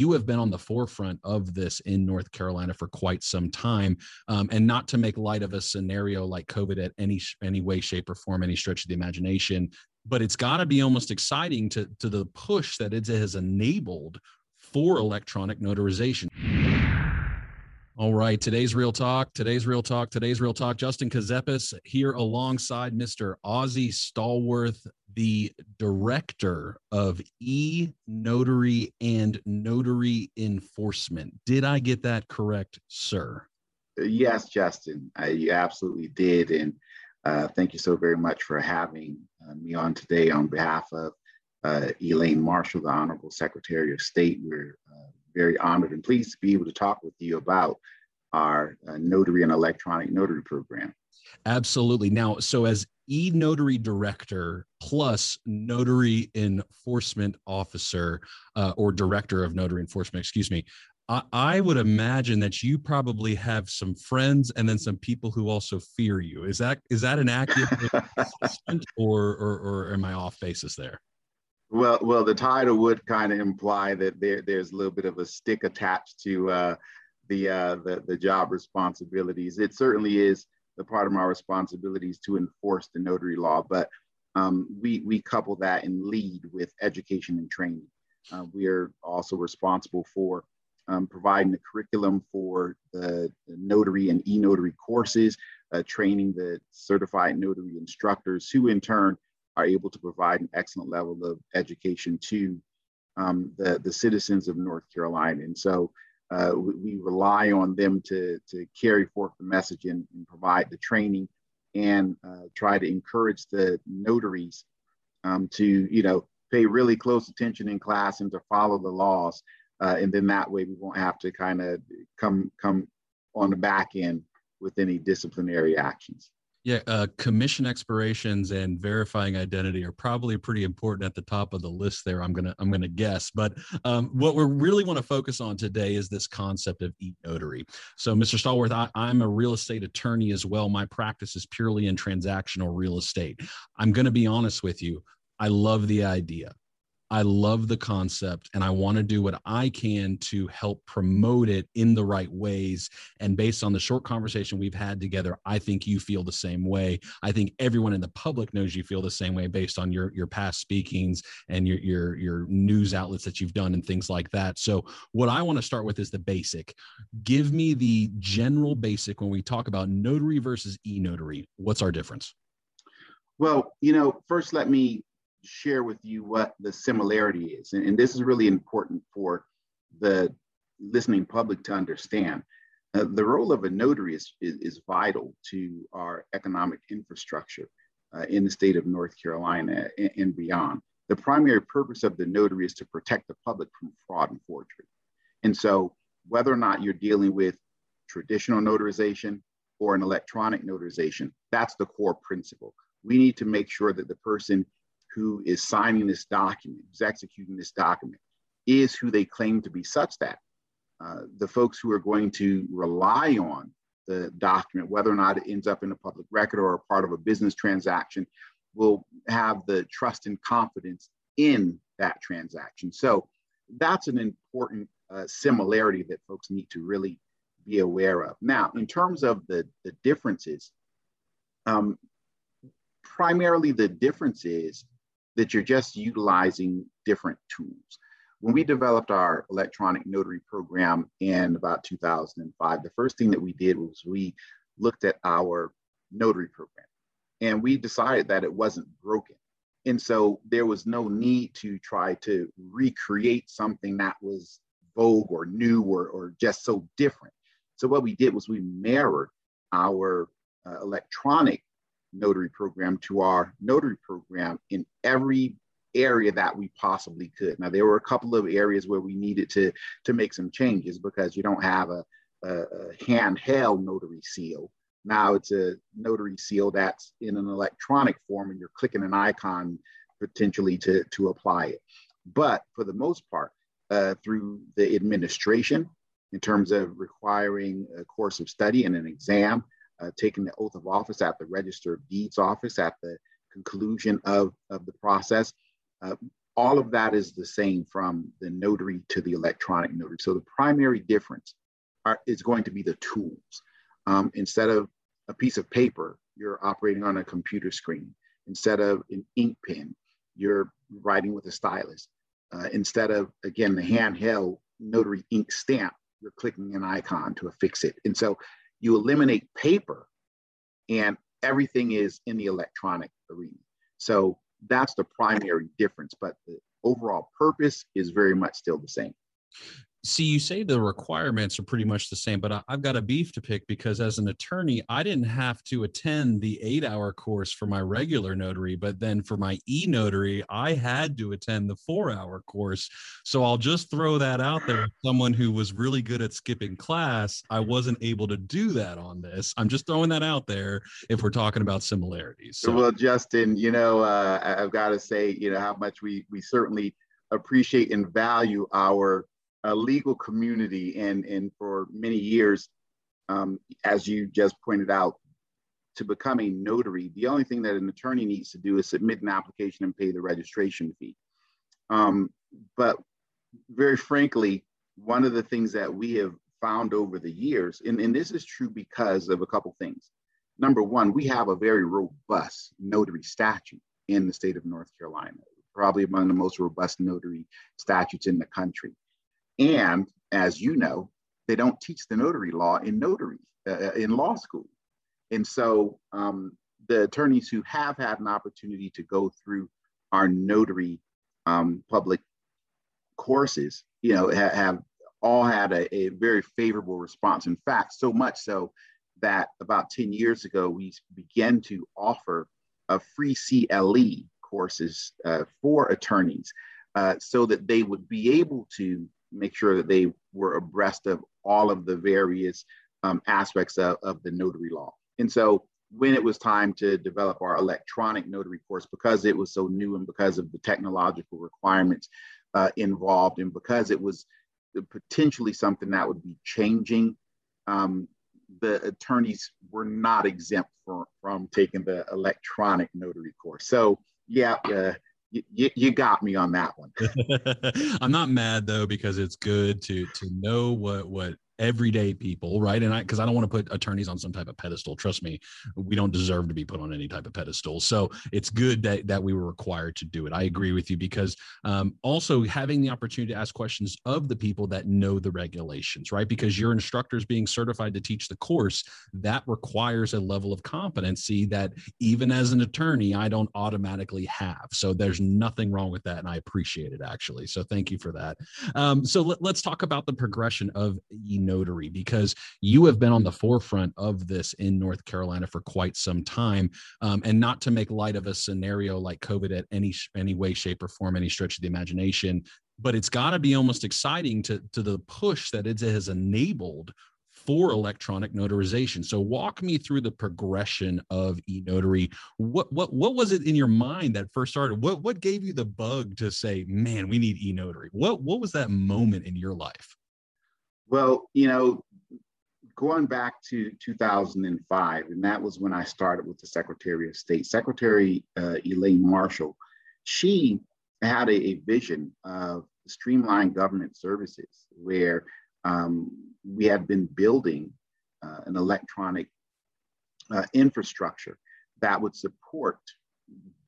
you have been on the forefront of this in North Carolina for quite some time. Um, and not to make light of a scenario like COVID at any any way, shape, or form, any stretch of the imagination, but it's got to be almost exciting to to the push that it has enabled for electronic notarization. All right, today's real talk. Today's real talk. Today's real talk. Justin Ckezepis here alongside Mr. Ozie Stallworth, the director of e notary and notary enforcement. Did I get that correct, sir? Yes, Justin, uh, you absolutely did. And uh, thank you so very much for having uh, me on today on behalf of uh, Elaine Marshall, the Honorable Secretary of State. We're uh, very honored and pleased to be able to talk with you about our uh, notary and electronic notary program. Absolutely. Now, so as e notary director plus notary enforcement officer uh, or director of notary enforcement, excuse me, I, I would imagine that you probably have some friends and then some people who also fear you. Is that is that an accurate assessment, or, or or am I off basis there? Well, well, the title would kind of imply that there, there's a little bit of a stick attached to uh, the, uh, the the job responsibilities. It certainly is the part of my responsibilities to enforce the notary law, but um, we we couple that and lead with education and training. Uh, we are also responsible for um, providing the curriculum for the, notary and e-notary courses, uh, training the certified notary instructors, who in turn are able to provide an excellent level of education to um, the, the citizens of North Carolina. And so uh, we, we, rely on them to, to carry forth the message and, and provide the training and uh, try to encourage the notaries um, to, you know, pay really close attention in class and to follow the laws. Uh, and then that way we won't have to kind of come come on the back end with any disciplinary actions. Yeah, uh, commission expirations and verifying identity are probably pretty important at the top of the list. There, I'm gonna I'm gonna guess. But um, what we really want to focus on today is this concept of e-notary. So, Mr. Stallworth, I, I'm a real estate attorney as well. My practice is purely in transactional real estate. I'm to be honest with you. I love the idea. I love the concept and I want to do what I can to help promote it in the right ways. And based on the short conversation we've had together, I think you feel the same way. I think everyone in the public knows you feel the same way based on your your past speakings and your your your news outlets that you've done and things like that. So what I want to start with is the basic. Give me the general basic when we talk about notary versus e-notary. What's our difference? Well, you know, first let me share with you what the similarity is. And, and this is really important for the listening public to understand. Uh, the role of a notary is, is, is, vital to our economic infrastructure uh, in the state of North Carolina and, and, beyond. The primary purpose of the notary is to protect the public from fraud and forgery. And so, whether or not you're dealing with traditional notarization or an electronic notarization, that's the core principle. We need to make sure that the person who is signing this document, who's executing this document, is who they claim to be, such that uh, the folks who are going to rely on the document, whether or not it ends up in a public record or a part of a business transaction, will have the trust and confidence in that transaction. So that's an important uh, similarity that folks need to really be aware of. Now, in terms of the, the differences, um, primarily the difference is that you're just utilizing different tools. When we developed our electronic notary program in about 2005, the first thing that we did was we looked at our notary program and we decided that it wasn't broken. And so there was no need to try to recreate something that was vogue or new or, or just so different. So what we did was we mirrored our uh, electronic notary program to our notary program in every area that we possibly could. Now, there were a couple of areas where we needed to, to make some changes because you don't have a, a, a handheld notary seal. Now it's a notary seal that's in an electronic form and you're clicking an icon potentially to, to apply it. But for the most part, uh, through the administration, in terms of requiring a course of study and an exam, uh, taking the oath of office at the Register of Deeds office at the conclusion of, of the process. Uh, all of that is the same from the notary to the electronic notary. So the primary difference are, is going to be the tools. Um, instead of a piece of paper, you're operating on a computer screen. Instead of an ink pen, you're writing with a stylus. Uh, instead of, again, the handheld notary ink stamp, you're clicking an icon to affix it. And so you eliminate paper and everything is in the electronic arena. So that's the primary difference, but the overall purpose is very much still the same see you say the requirements are pretty much the same but I, have got a beef to pick because as an attorney i didn't have to attend the eight hour course for my regular notary but then for my e-notary i had to attend the four hour course. So i'll just throw that out there. Someone who was really good at skipping class i wasn't able to do that on this. I'm just throwing that out there if we're talking about similarities so. well justin you know uh, i've got to say you know how much we we certainly appreciate and value our a legal community and, and for many years, um, as you just pointed out, to become a notary, the only thing that an attorney needs to do is submit an application and pay the registration fee. Um, but very frankly, one of the things that we have found over the years, and, and this is true because of a couple things. Number one, we have a very robust notary statute in the state of North Carolina, probably among the most robust notary statutes in the country. And as you know, they don't teach the notary law in notary uh, in law school. And so um, the attorneys who have had an opportunity to go through our notary um, public courses, you know, ha- have all had a, a, very favorable response. In fact, so much so that about 10 years ago, we began to offer a free CLE courses uh, for attorneys uh, so that they would be able to make sure that they were abreast of all of the various um, aspects of, of the notary law. And so when it was time to develop our electronic notary course, because it was so new and because of the technological requirements uh, involved, and because it was potentially something that would be changing, um, the attorneys were not exempt from, from taking the electronic notary course. So, yeah, uh, you, you got me on that one. I'm not mad though because it's good to to know what what everyday people, right? And I, because I don't want to put attorneys on some type of pedestal. Trust me, we don't deserve to be put on any type of pedestal. So it's good that that we were required to do it. I agree with you because um, also having the opportunity to ask questions of the people that know the regulations, right? Because your instructors being certified to teach the course, that requires a level of competency that even as an attorney, I don't automatically have. So there's nothing wrong with that, and I appreciate it actually. So thank you for that. Um, so let, us talk about the progression of you notary because you have been on the forefront of this in North Carolina for quite some time. Um, and not to make light of a scenario like COVID at any any way, shape, or form, any stretch of the imagination, but it's got to be almost exciting to to the push that it has enabled for electronic notarization. So walk me through the progression of e-notary. What what what was it in your mind that first started? What what gave you the bug to say, "Man, we need e-notary"? What what was that moment in your life? Well, you know, going back to 2005, and that was when I started with the Secretary of State, Secretary uh, Elaine Marshall, she had a, a vision of streamlined government services where um, we had been building uh, an electronic uh, infrastructure that would support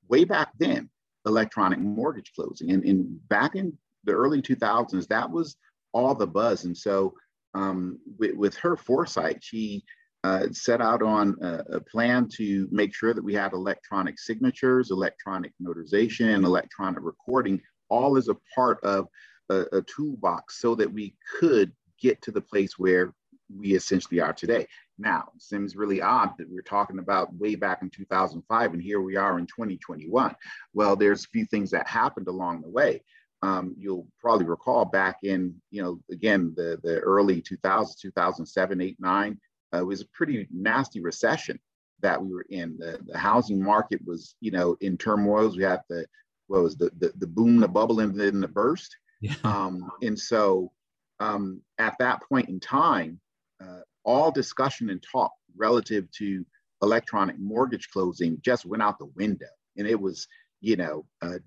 way back then electronic mortgage closing. And, and back in the early 2000s, that was all the buzz. And so, um, with, with, her foresight, she uh, set out on a, a, plan to make sure that we had electronic signatures, electronic notarization, electronic recording, all as a part of a, a toolbox so that we could get to the place where we essentially are today. Now, seems really odd that we're talking about way back in 2005 and here we are in 2021. Well, there's a few things that happened along the way um, you'll probably recall back in, you know, again, the, the early 2000s, 2007, 8, 9, uh, it was a pretty nasty recession that we were in. The, the housing market was, you know, in turmoil. We had the, what was the, the, the boom, the bubble, and then the burst. Yeah. Um, and so um, at that point in time, uh, all discussion and talk relative to electronic mortgage closing just went out the window. And it was you know, uh,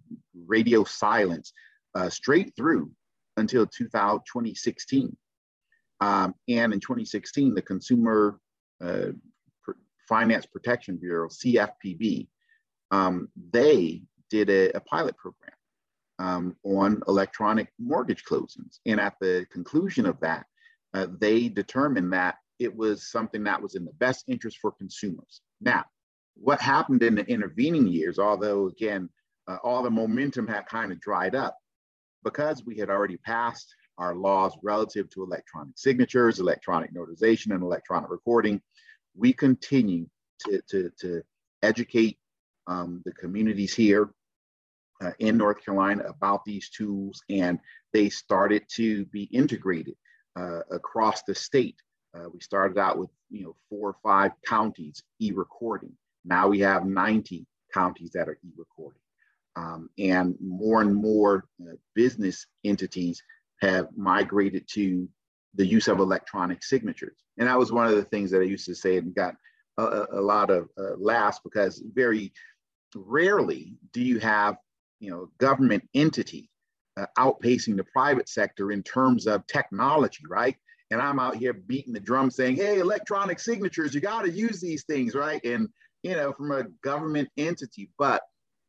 radio silence uh, straight through until 2000, 2016. Um, and in 2016, the Consumer uh, Finance Protection Bureau, CFPB, um, they did a, a pilot program um, on electronic mortgage closings. And at the conclusion of that, uh, they determined that it was something that was in the best interest for consumers. Now, what happened in the intervening years, although again, uh, all the momentum had kind of dried up, because we had already passed our laws relative to electronic signatures, electronic notarization, and electronic recording, we continue to, to, to educate um, the communities here uh, in North Carolina about these tools, and they started to be integrated uh, across the state. Uh, we started out with you know four or five counties e-recording. Now we have 90 counties that are e-recording, um, and more and more uh, business entities have migrated to the use of electronic signatures. And that was one of the things that I used to say and got a, a lot of uh, laughs because very rarely do you have you know government entity uh, outpacing the private sector in terms of technology, right? And I'm out here beating the drum saying, hey, electronic signatures, you got to use these things, right? And, you know, from a government entity, but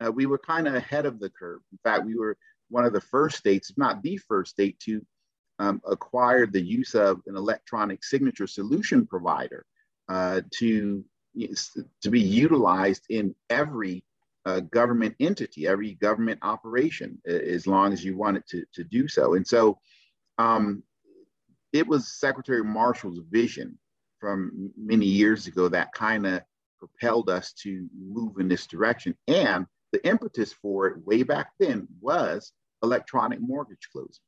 uh, we were kind of ahead of the curve. In fact, we were one of the first states, if not the first state, to um, acquire the use of an electronic signature solution provider uh, to, to be utilized in every uh, government entity, every government operation, as long as you want it to, to do so. And so um, it was Secretary Marshall's vision from many years ago that kind of propelled us to move in this direction. And the impetus for it way back then was electronic mortgage closings.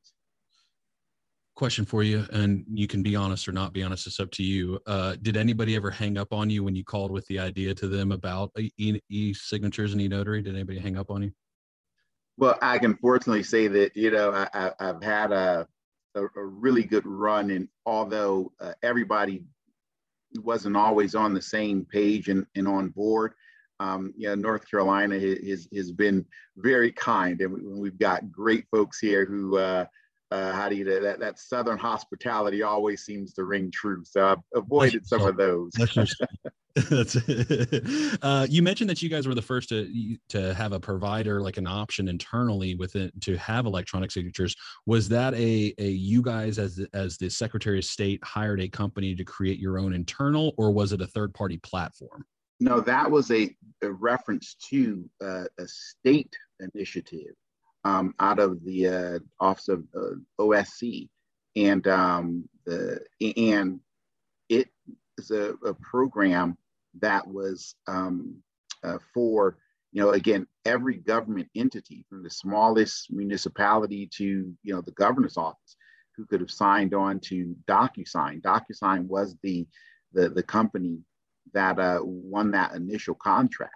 Question for you and you can be honest or not be honest it's up to you. Uh, did anybody ever hang up on you when you called with the idea to them about e-signatures and e-notary? Did anybody hang up on you? Well i can fortunately say that you know I, have had a, a, a, really good run and although uh, everybody wasn't always on the same page and, and on board um, you know, North Carolina has, has been very kind, and we, have got great folks here who uh, uh, how do you that that southern hospitality always seems to ring true. So I've avoided some of those. That's uh, you mentioned that you guys were the first to to have a provider like an option internally within to have electronic signatures. Was that a a you guys as as the Secretary of State hired a company to create your own internal, or was it a third party platform? No, that was a, a reference to uh, a state initiative um, out of the uh, Office of uh, OSC, and um, the and it is a, a program that was um, uh, for you know again every government entity from the smallest municipality to you know the governor's office who could have signed on to DocuSign. DocuSign was the the, the company that uh, won that initial contract.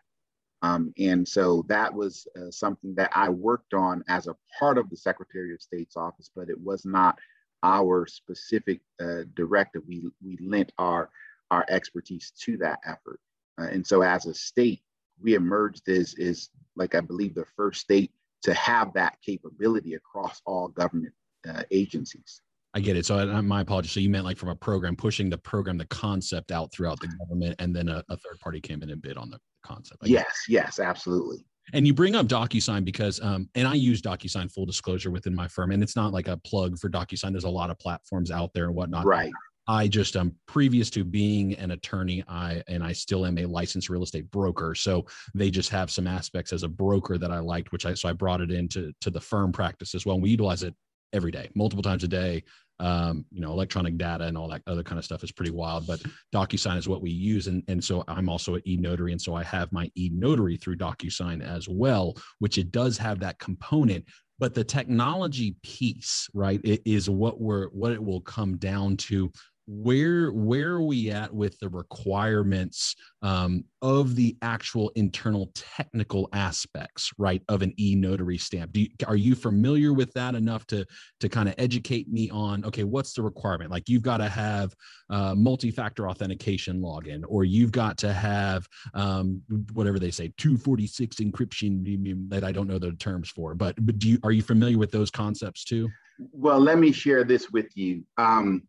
Um, and so that was uh, something that I worked on as a part of the Secretary of State's office, but it was not our specific uh, directive. We, we lent our, our expertise to that effort. Uh, and so as a state, we emerged as, as, like I believe, the first state to have that capability across all government uh, agencies. I get it. So I, my apologies. So you meant like from a program, pushing the program, the concept out throughout the government, and then a, a third party came in and bid on the concept. yes, yes, absolutely. And you bring up DocuSign because, um, and I use DocuSign full disclosure within my firm, and it's not like a plug for DocuSign. There's a lot of platforms out there and whatnot. Right. I just um previous to being an attorney, I and I still am a licensed real estate broker. So they just have some aspects as a broker that I liked, which I so I brought it into to the firm practice as well. And we utilize it every day, multiple times a day um, you know, electronic data and all that other kind of stuff is pretty wild. But DocuSign is what we use, and and so I'm also an e-notary, and so I have my e-notary through DocuSign as well, which it does have that component. But the technology piece, right, is what we're what it will come down to where where are we at with the requirements um, of the actual internal technical aspects right of an e-notary stamp? Do you, are you familiar with that enough to to kind of educate me on okay what's the requirement? Like you've got to have uh, multi-factor authentication login or you've got to have um, whatever they say 246 encryption that i don't know the terms for but but do you are you familiar with those concepts too? Well let me share this with you. Um,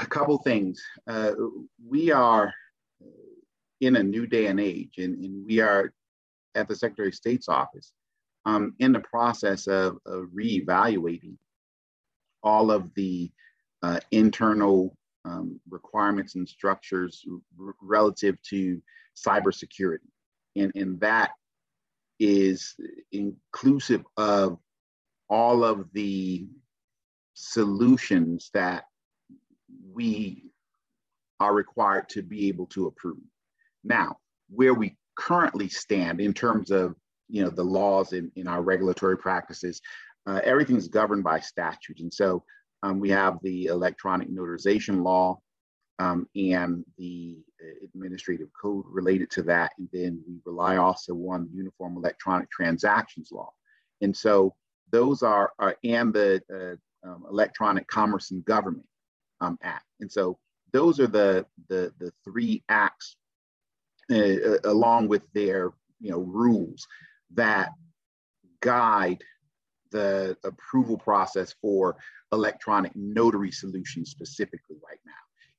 a couple things. Uh, we are in a new day and age, and, and, we are at the Secretary of State's office um, in the process of, of reevaluating all of the uh, internal um, requirements and structures r- relative to cybersecurity. And, and that is inclusive of all of the solutions that we are required to be able to approve. Now, where we currently stand in terms of you know the laws in, in our regulatory practices, uh, everything's governed by statute. And so um, we have the electronic notarization law um, and the uh, administrative code related to that. And then we rely also on the Uniform Electronic Transactions Law. And so those are, are and the uh, um, Electronic Commerce and Government um, Act. And so those are the, the, the three acts uh, uh, along with their you know, rules that guide the approval process for electronic notary solutions specifically right now.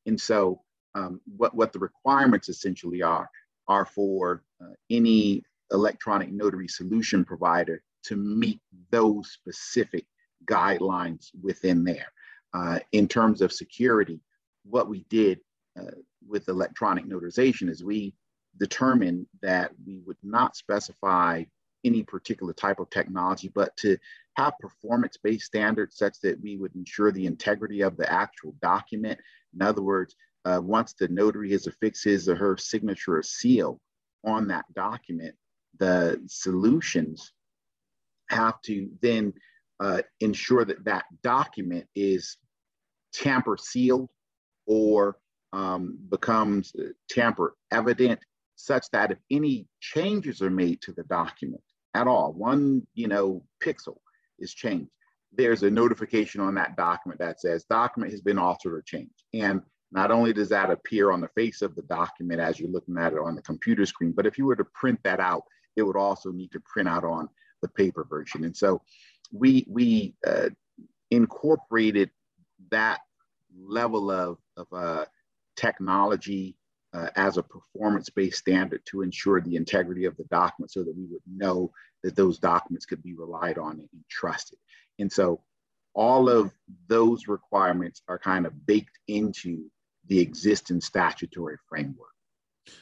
And so um, what, what the requirements essentially are, are for uh, any electronic notary solution provider to meet those specific guidelines within there. Uh, in terms of security, what we did uh, with electronic notarization is we determined that we would not specify any particular type of technology, but to have performance-based standards such that we would ensure the integrity of the actual document. In other words, uh, once the notary has affixed his or her signature or seal on that document, the solutions have to then uh, ensure that that document is tamper sealed or um, becomes tamper evident such that if any changes are made to the document at all, one you know pixel is changed, there's a notification on that document that says document has been altered or changed. And not only does that appear on the face of the document as you're looking at it on the computer screen, but if you were to print that out, it would also need to print out on the paper version. And so we, we uh, incorporated that level of, of uh, technology uh, as a performance-based standard to ensure the integrity of the document so that we would know that those documents could be relied on and trusted. And so all of those requirements are kind of baked into the existing statutory framework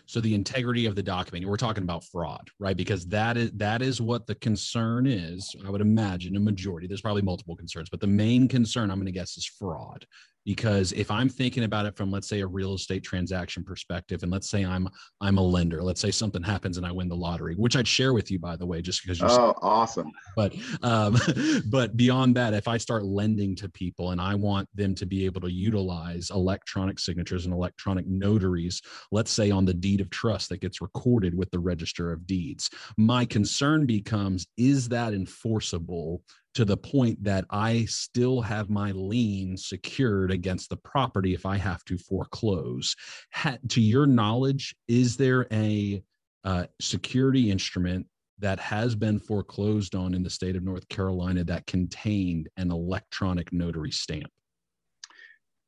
so the integrity of the document we're talking about fraud right? Because that is that is what the concern is i would imagine a majority there's probably multiple concerns but the main concern i'm going to guess is fraud because if i'm thinking about it from let's say a real estate transaction perspective and let's say i'm i'm a lender let's say something happens and i win the lottery which i'd share with you by the way just because you're oh awesome. But um but beyond that if i start lending to people and i want them to be able to utilize electronic signatures and electronic notaries let's say on the deed of trust that gets recorded with the register of deeds my concern becomes is that enforceable to the point that I still have my lien secured against the property if I have to foreclose. Ha- to your knowledge, is there a uh, security instrument that has been foreclosed on in the state of North Carolina that contained an electronic notary stamp?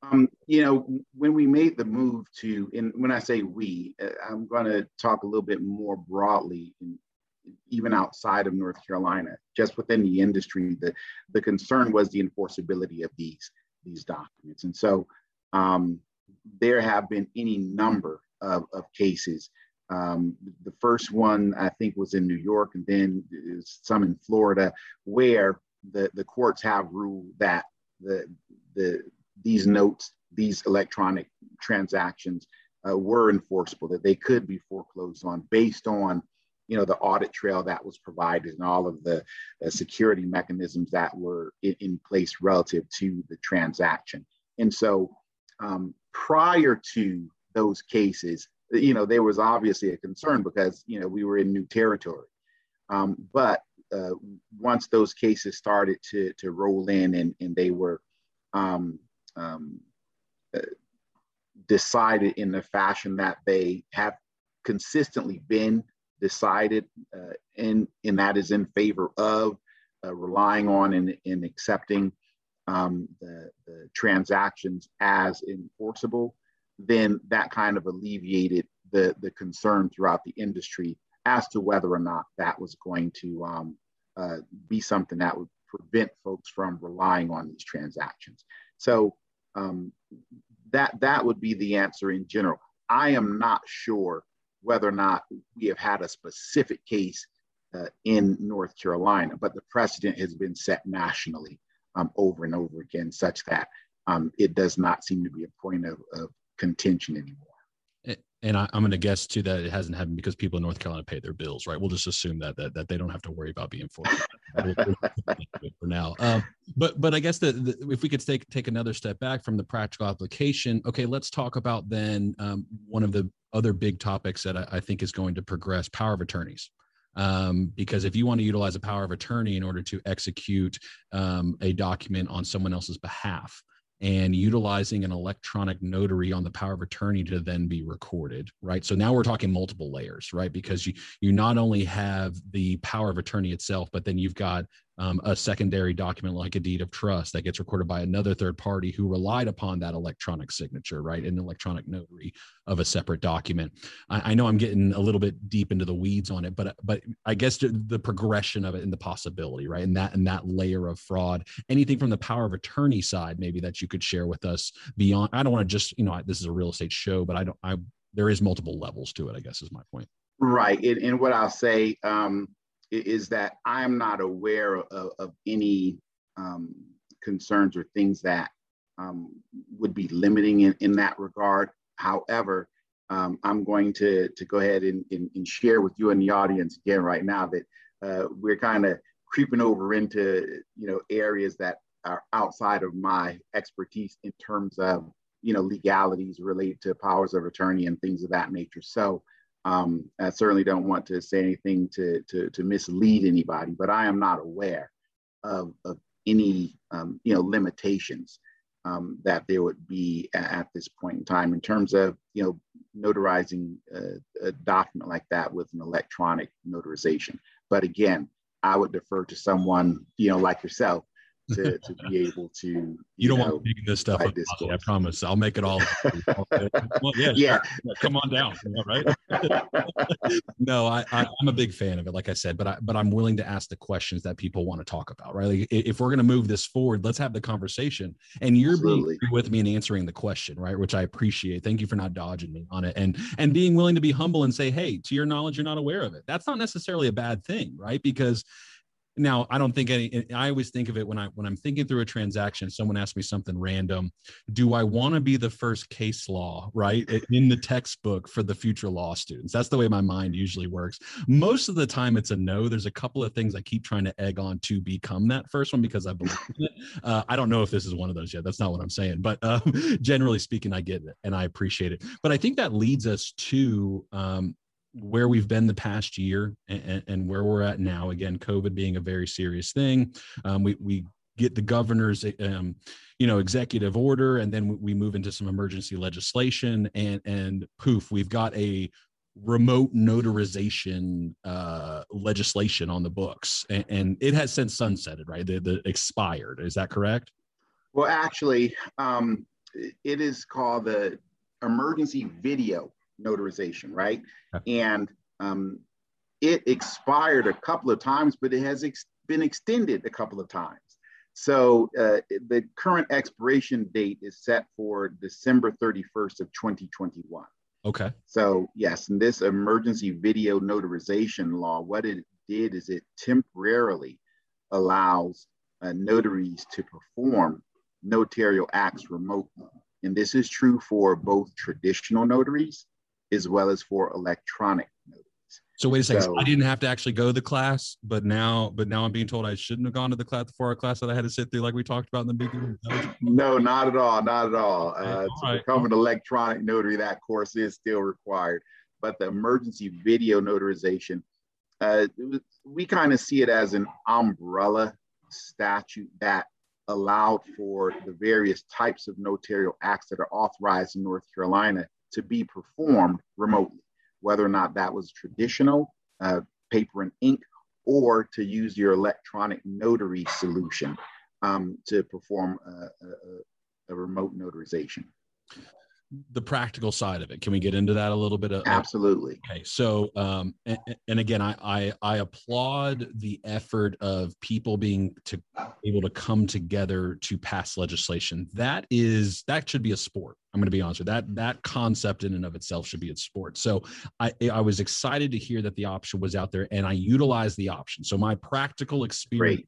Um, you know, when we made the move to, and when I say we, uh, I'm going to talk a little bit more broadly in, even outside of North Carolina, just within the industry, the, the concern was the enforceability of these, these documents. And so um, there have been any number of, of cases. Um, the first one I think was in New York and then some in Florida where the, the courts have ruled that the, the, these notes, these electronic transactions uh, were enforceable, that they could be foreclosed on based on you know, the audit trail that was provided and all of the uh, security mechanisms that were in, in, place relative to the transaction. And so um, prior to those cases, you know, there was obviously a concern because, you know, we were in new territory. Um, but uh, once those cases started to, to roll in and, and they were um, um, uh, decided in the fashion that they have consistently been decided uh, in, and that is in favor of uh, relying on and, and accepting um, the, the, transactions as enforceable, then that kind of alleviated the, the concern throughout the industry as to whether or not that was going to um, uh, be something that would prevent folks from relying on these transactions. So um, that, that would be the answer in general. I am not sure whether or not we have had a specific case uh, in North Carolina, but the precedent has been set nationally um, over and over again, such that um, it does not seem to be a point of, of contention anymore. And I, am going to guess too that it hasn't happened because people in North Carolina pay their bills, right? We'll just assume that that, that they don't have to worry about being forced for now. Um, but but I guess that if we could take take another step back from the practical application, okay, let's talk about then um, one of the other big topics that I, I think is going to progress: power of attorneys um, because if you want to utilize a power of attorney in order to execute um, a document on someone else's behalf and utilizing an electronic notary on the power of attorney to then be recorded right? So now we're talking multiple layers right? Because you you not only have the power of attorney itself but then you've got um, a secondary document like a deed of trust that gets recorded by another third party who relied upon that electronic signature, right? An electronic notary of a separate document. I, I, know I'm getting a little bit deep into the weeds on it, but but I guess the progression of it and the possibility, right? And that and that layer of fraud. Anything from the power of attorney side, maybe that you could share with us beyond. I don't want to just you know this is a real estate show, but I don't. I there is multiple levels to it. I guess is my point. Right, and, and what I'll say. Um, is that I'm not aware of, of any um, concerns or things that um, would be limiting in, in that regard. However, um, I'm going to, to go ahead and, and, and, share with you and the audience again right now that uh, we're kind of creeping over into you know areas that are outside of my expertise in terms of you know legalities related to powers of attorney and things of that nature. So um, I certainly don't want to say anything to, to, to mislead anybody, but I am not aware of, of any um, you know limitations um, that there would be at, this point in time in terms of you know notarizing a, a document like that with an electronic notarization. But again, I would defer to someone you know like yourself to, to be able to. You, you don't know, want to make this stuff up. I promise. I'll make it all. yeah, yeah. Come on down. right? no, I, I am a big fan of it. Like I said, but I but I'm willing to ask the questions that people want to talk about. Right? Like if we're going to move this forward, let's have the conversation. And you're Absolutely. being with me and answering the question, right? Which I appreciate. Thank you for not dodging me on it and and being willing to be humble and say, hey, to your knowledge, you're not aware of it. That's not necessarily a bad thing, right? Because now i don't think any i always think of it when i when i'm thinking through a transaction someone asks me something random do i want to be the first case law right in the textbook for the future law students? That's the way my mind usually works. Most of the time it's a no. There's a couple of things i keep trying to egg on to become that first one because i believe it. Uh, i don't know if this is one of those yet. That's not what i'm saying but um, generally speaking i get it and i appreciate it. But i think that leads us to um, where we've been the past year and, and, where we're at now. Again, COVID being a very serious thing. Um, we, we get the governor's, um, you know, executive order, and then we move into some emergency legislation, and and poof, we've got a remote notarization uh, legislation on the books, and, and, it has since sunsetted, right? The, the expired. Is that correct? Well, actually, um, it is called the emergency video notarization, right? And um, it expired a couple of times, but it has ex- been extended a couple of times. So uh, the current expiration date is set for December 31st of 2021. Okay. So yes, and this emergency video notarization law, what it did is it temporarily allows uh, notaries to perform notarial acts remotely. And this is true for both traditional notaries as well as for electronic notaries. So wait a second. So, I didn't have to actually go to the class, but now, but now I'm being told I shouldn't have gone to the class, the four-hour class that I had to sit through, like we talked about in the beginning. No, not at all, not at all. Uh, to right. become an electronic notary, that course is still required, but the emergency video notarization, uh, we kind of see it as an umbrella statute that allowed for the various types of notarial acts that are authorized in North Carolina to be performed remotely whether or not that was traditional uh, paper and ink or to use your electronic notary solution um, to perform a, a, a, remote notarization the practical side of it. Can we get into that a little bit? Of, Absolutely. Okay. So, um, and, and again, I, I, I applaud the effort of people being to able to come together to pass legislation. That is that should be a sport. I'm going to be honest with that. Mm-hmm. That concept in and of itself should be a sport. So I, I was excited to hear that the option was out there, and I utilized the option. So my practical experience. Great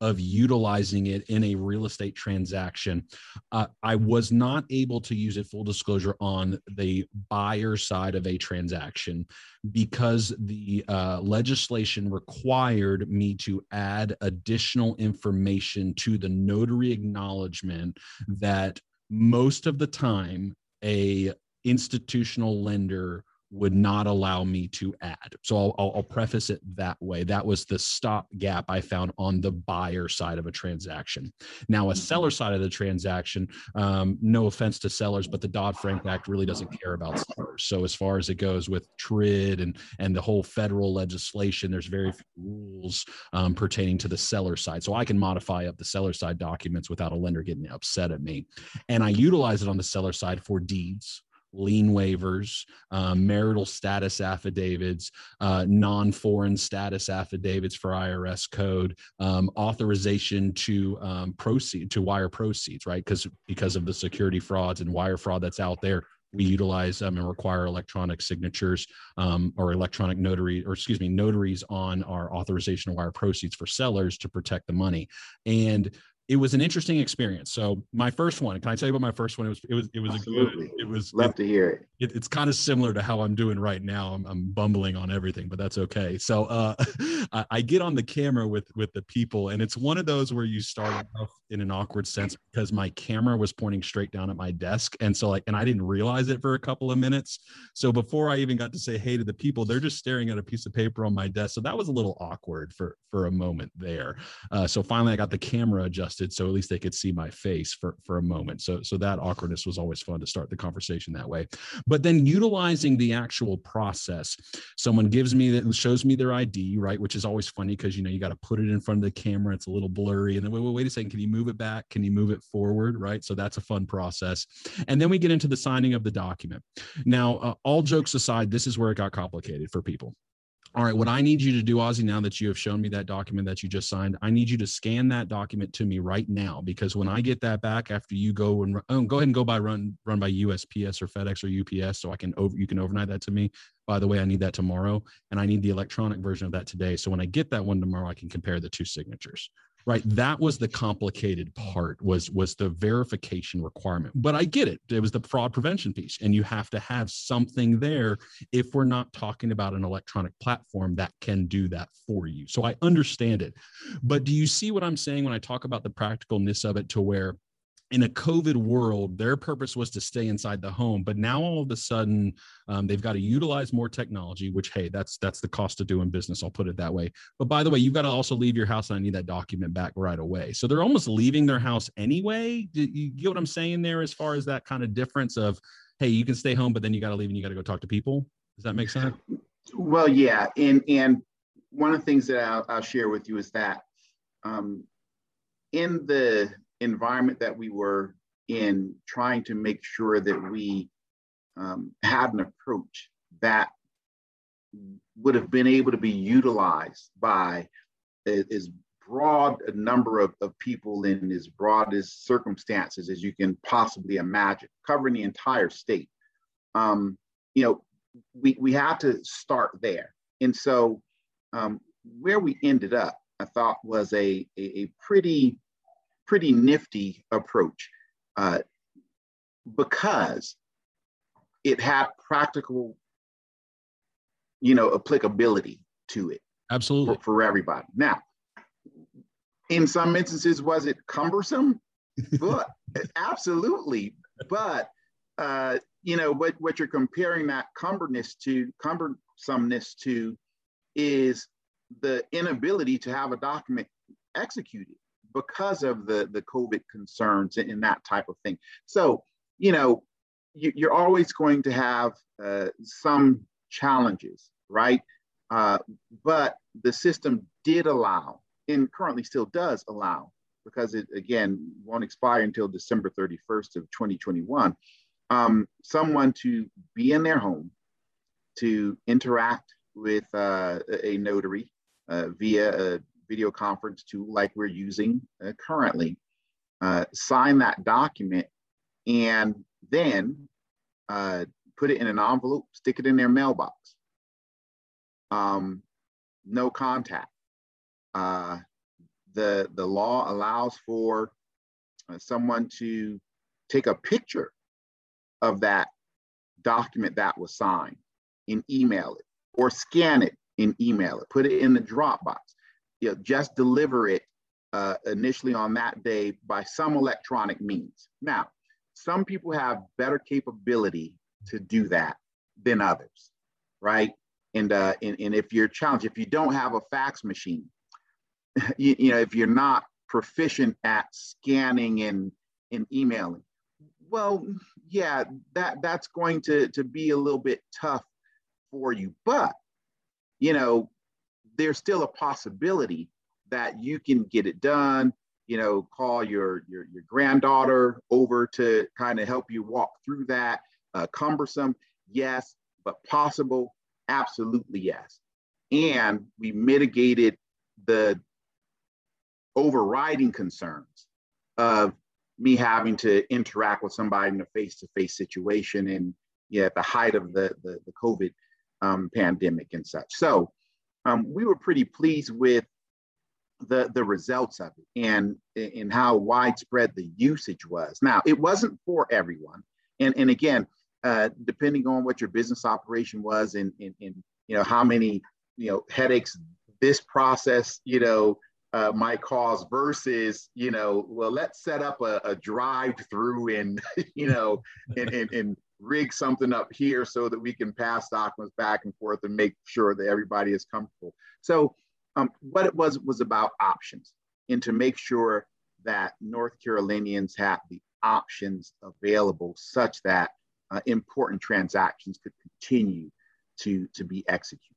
of utilizing it in a real estate transaction. Uh, I was not able to use it full disclosure on the buyer side of a transaction because the uh, legislation required me to add additional information to the notary acknowledgement that most of the time a institutional lender would not allow me to add. So I'll, I'll, I'll, preface it that way. That was the stop gap I found on the buyer side of a transaction. Now, a seller side of the transaction, um, no offense to sellers, but the Dodd Frank Act really doesn't care about sellers. So as far as it goes with TRID and and the whole federal legislation, there's very few rules um, pertaining to the seller side. So I can modify up the seller side documents without a lender getting upset at me, and I utilize it on the seller side for deeds lien waivers, um, marital status affidavits, uh, non foreign status affidavits for IRS code, um, authorization to um, proceed to wire proceeds, right? Because because of the security frauds and wire fraud that's out there, we utilize um, and require electronic signatures um, or electronic notary or excuse me notaries on our authorization to wire proceeds for sellers to protect the money and it was an interesting experience. So my first one, can I tell you about my first one? It was it was it was Absolutely. a good. It was love it, to hear it. it. It's kind of similar to how I'm doing right now. I'm, I'm bumbling on everything, but that's okay. So uh, I, I, get on the camera with with the people, and it's one of those where you start off in an awkward sense because my camera was pointing straight down at my desk, and so like, and I didn't realize it for a couple of minutes. So before I even got to say hey to the people, they're just staring at a piece of paper on my desk. So that was a little awkward for for a moment there. Uh, so finally, I got the camera adjusted, so at least they could see my face for for a moment. So so that awkwardness was always fun to start the conversation that way. But then utilizing the actual process, someone gives me that shows me their ID, right, which is always funny because you know you got to put it in front of the camera. It's a little blurry, and then wait, wait, wait a second, can you move it back? Can you move it forward? Right. So that's a fun process. And then we get into the signing of the document. Now, uh, all jokes aside, this is where it got complicated for people all right, what I need you to do, Ozie, now that you have shown me that document that you just signed, I need you to scan that document to me right now because when I get that back after you go and oh, go ahead and go by run run by USPS or FedEx or UPS, so I can over you can overnight that to me. By the way, I need that tomorrow, and I need the electronic version of that today. So when I get that one tomorrow, I can compare the two signatures right? That was the complicated part was was the verification requirement. But i get it. It was the fraud prevention piece and you have to have something there if we're not talking about an electronic platform that can do that for you. So i understand it. But do you see what i'm saying when i talk about the practicalness of it to where in a COVID world, their purpose was to stay inside the home. But now all of a sudden, um, they've got to utilize more technology. Which, hey, that's that's the cost of doing business. I'll put it that way. But by the way, you've got to also leave your house, and I need that document back right away. So they're almost leaving their house anyway. Do you get what I'm saying there? As far as that kind of difference of, hey, you can stay home, but then you got to leave and you got to go talk to people. Does that make sense? Well, yeah, and and one of the things that I'll, I'll share with you is that um, in the environment that we were in, trying to make sure that we um, had an approach that would have been able to be utilized by as broad a number of, of people in as broad as circumstances as you can possibly imagine, covering the entire state. Um, you know, we, we had to start there. And so um, where we ended up, I thought was a, a, a pretty pretty nifty approach uh, because it had practical you know, applicability to it. Absolutely. For, for everybody. Now, in some instances, was it cumbersome? but absolutely. But uh, you know what what you're comparing that cumberness to cumbersomeness to is the inability to have a document executed because of the the COVID concerns and that type of thing. So you know you, are always going to have uh, some challenges, right? Uh, but the system did allow, and currently still does allow, because it again won't expire until December 31st of 2021. Um, someone to be in their home, to interact with uh, a notary uh, via a video conference tool like we're using uh, currently, uh, sign that document, and then uh, put it in an envelope, stick it in their mailbox. Um, no contact. Uh, the, the law allows for uh, someone to take a picture of that document that was signed and email it or scan it and email it, put it in the Dropbox. You know, just deliver it uh, initially on that day by some electronic means. Now, some people have better capability to do that than others, right? And, uh, and, and if you're challenged, if you don't have a fax machine, you, you know, if you're not proficient at scanning and, and emailing, well, yeah, that, that's going to, to be a little bit tough for you. But, you know, there's still a possibility that you can get it done you know, call your your, your granddaughter over to kind of help you walk through that. Uh, cumbersome, yes, but possible, absolutely yes. And we mitigated the overriding concerns of me having to interact with somebody in a face-to-face situation and yeah, at the height of the, the, the COVID um, pandemic and such. So um, we were pretty pleased with the the results of it and and how widespread the usage was. Now, it wasn't for everyone, and and again, uh, depending on what your business operation was and, and and you know how many you know headaches this process you know uh, might cause versus you know well let's set up a, a drive through and you know and, and, and rig something up here so that we can pass documents back and forth and make sure that everybody is comfortable so um, what it was was about options and to make sure that North Carolinians have the options available such that uh, important transactions could continue to, to be executed.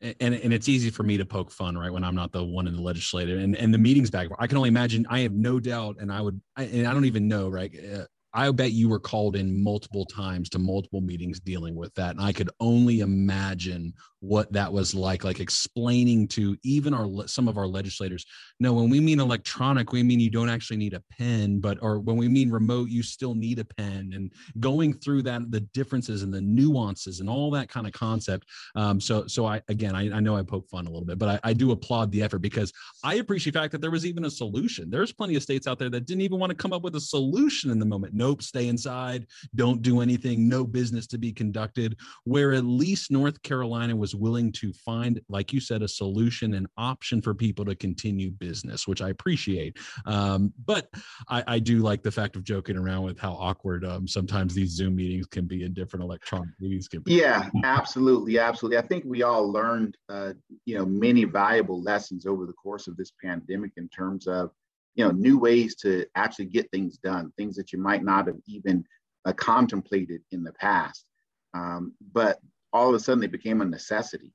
And, and it's easy for me to poke fun, right? When I'm not the one in the legislative and, and the meetings back. I can only imagine. I have no doubt, and I would, I, and I don't even know, right? Uh, I bet you were called in multiple times to multiple meetings dealing with that. And I could only imagine what that was like, like explaining to even our some of our legislators. No, when we mean electronic, we mean you don't actually need a pen, but or when we mean remote, you still need a pen. And going through that, the differences and the nuances and all that kind of concept. Um, so, so I again, I, I know I poke fun a little bit, but I, I do applaud the effort because I appreciate the fact that there was even a solution. There's plenty of states out there that didn't even want to come up with a solution in the moment. Nope, stay inside, don't do anything, no business to be conducted. Where at least North Carolina was willing to find, like you said, a solution, an option for people to continue business, which I appreciate. Um, but I, I, do like the fact of joking around with how awkward um, sometimes these Zoom meetings can be in different electronic meetings can be. Yeah, absolutely, absolutely. I think we all learned, uh, you know, many valuable lessons over the course of this pandemic in terms of, you know, new ways to actually get things done, things that you might not have even uh, contemplated in the past. Um, but all of a sudden they became a necessity.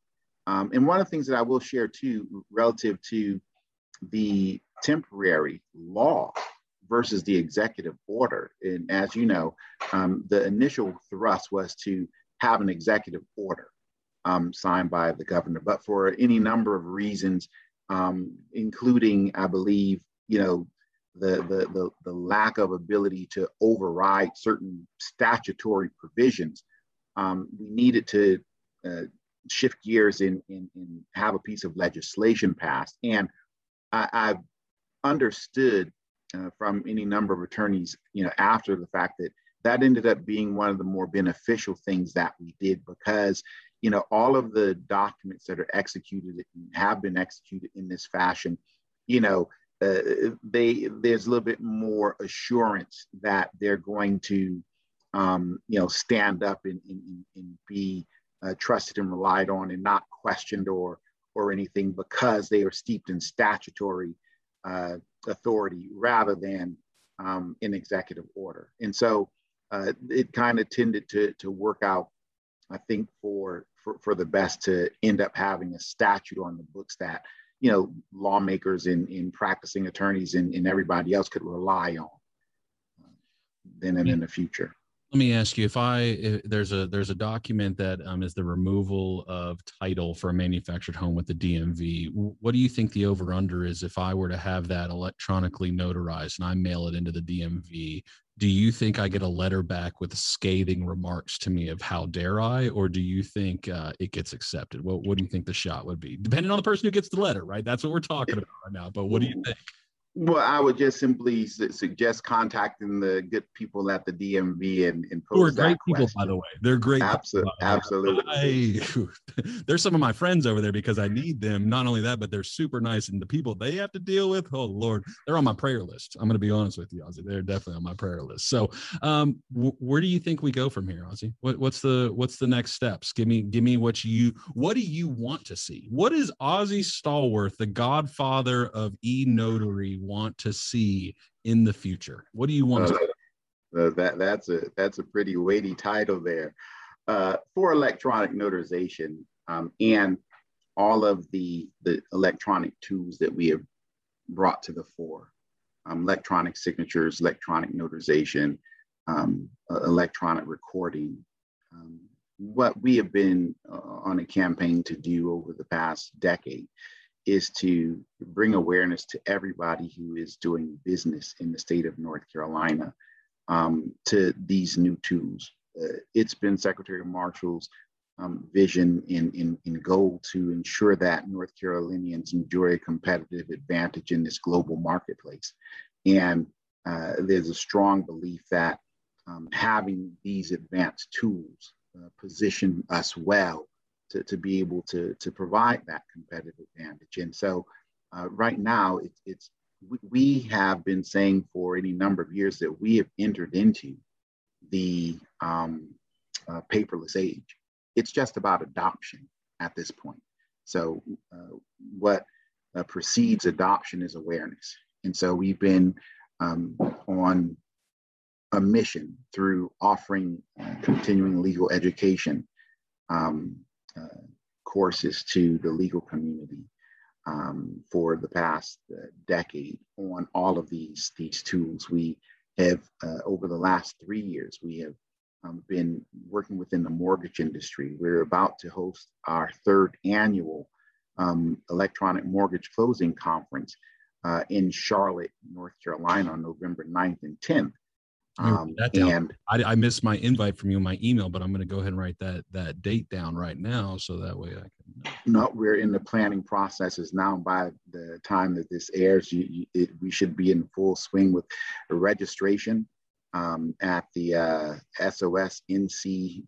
Um, and one of the things that I will share too, relative to the temporary law versus the executive order. And as you know, um, the initial thrust was to have an executive order um, signed by the governor, but for any number of reasons, um, including, I believe, you know, the, the, the, the lack of ability to override certain statutory provisions um, we needed to uh, shift gears and, have a piece of legislation passed. And I, have understood uh, from any number of attorneys, you know, after the fact that that ended up being one of the more beneficial things that we did because you know, all of the documents that are executed and have been executed in this fashion, you know, uh, they there's a little bit more assurance that they're going to, um, you know, stand up and, and, and be uh, trusted and relied on and not questioned or or anything because they are steeped in statutory uh, authority rather than um, in executive order. And so uh, it kind of tended to, to work out, I think, for, for, for the best to end up having a statute on the books that, you know, lawmakers and, and practicing attorneys and, and everybody else could rely on uh, then and in the future. Let me ask you if I if there's a there's a document that um, is the removal of title for a manufactured home with the DMV. What do you think the over under is if I were to have that electronically notarized and I mail it into the DMV? Do you think I get a letter back with scathing remarks to me of how dare I, or do you think uh, it gets accepted? What What do you think the shot would be, depending on the person who gets the letter? Right, that's what we're talking about right now. But what do you think? Well, I would just simply su- suggest contacting the good people at the DMV and, and pose Who are great people, by the way. They're great. Absolutely. absolutely. I, they're some of my friends over there because I need them. Not only that, but they're super nice. And the people they have to deal with, oh Lord, they're on my prayer list. I'm going to be honest with you, Ozie. They're definitely on my prayer list. So, um, w- where do you think we go from here, Ozie? What, what's the what's the next steps? Give me give me what you what do you want to see? What is Ozie Stallworth, the Godfather of e notary? Want to see in the future? What do you want? Uh, to- uh, that that's a that's a pretty weighty title there. Uh, for electronic notarization um, and all of the the electronic tools that we have brought to the fore, um, electronic signatures, electronic notarization, um, uh, electronic recording. Um, what we have been uh, on a campaign to do over the past decade is to bring awareness to everybody who is doing business in the state of North Carolina um, to these new tools. Uh, it's been Secretary Marshall's um, vision in, in, in goal to ensure that North Carolinians enjoy a competitive advantage in this global marketplace. And uh, there's a strong belief that um, having these advanced tools uh, position us well to, to be able to, to provide that competitive advantage. And so uh, right now, it, it's we have been saying for any number of years that we have entered into the um, uh, paperless age. It's just about adoption at this point. So, uh, what uh, precedes adoption is awareness. And so, we've been um, on a mission through offering continuing legal education um, courses to the legal community um, for the past uh, decade on all of these these tools. We have uh, over the last three years we have um, been working within the mortgage industry. We're about to host our third annual um, electronic mortgage closing conference uh, in Charlotte, North Carolina on November 9th and 10th. Um, that and I, I, missed my invite from you in my email, but I'm going to go ahead and write that that date down right now, so that way I can. No, we're in the planning processes now. By the time that this airs, you, you, it, we should be in full swing with registration um, at the uh, sosnc.gov.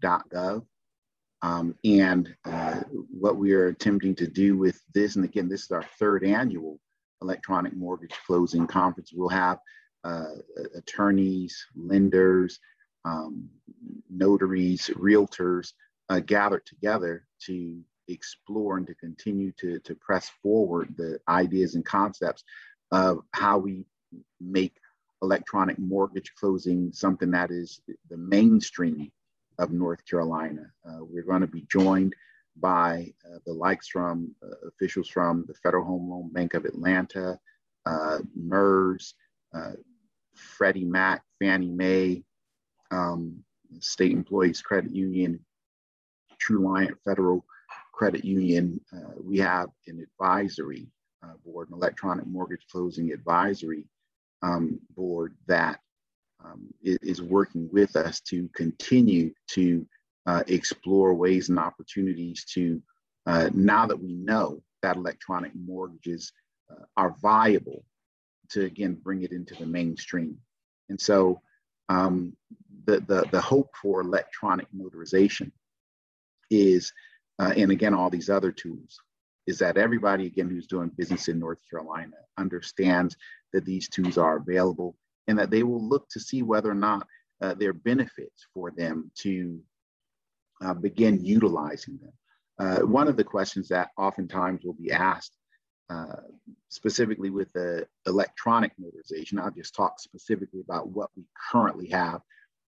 Um, and uh, what we are attempting to do with this, and again, this is our third annual electronic mortgage closing conference. We'll have uh, attorneys, lenders, um, notaries, realtors uh, gathered together to explore and to continue to, to press forward the ideas and concepts of how we make electronic mortgage closing something that is the mainstream of North Carolina. Uh, we're going to be joined by uh, the likes from uh, officials from the Federal Home Loan Bank of Atlanta, uh, MERS, uh, Freddie Mac, Fannie Mae, um, State Employees Credit Union, Truliant Federal Credit Union. Uh, we have an advisory uh, board, an electronic mortgage closing advisory um, board that um, is working with us to continue to uh, explore ways and opportunities to, uh, now that we know that electronic mortgages uh, are viable to again bring it into the mainstream. And so um, the, the, the hope for electronic notarization is uh, and again, all these other tools, is that everybody, again, who's doing business in North Carolina understands that these tools are available and that they will look to see whether or not uh, there are benefits for them to uh, begin utilizing them. Uh, one of the questions that oftentimes will be asked, uh, specifically with the electronic notarization, I'll just talk specifically about what we currently have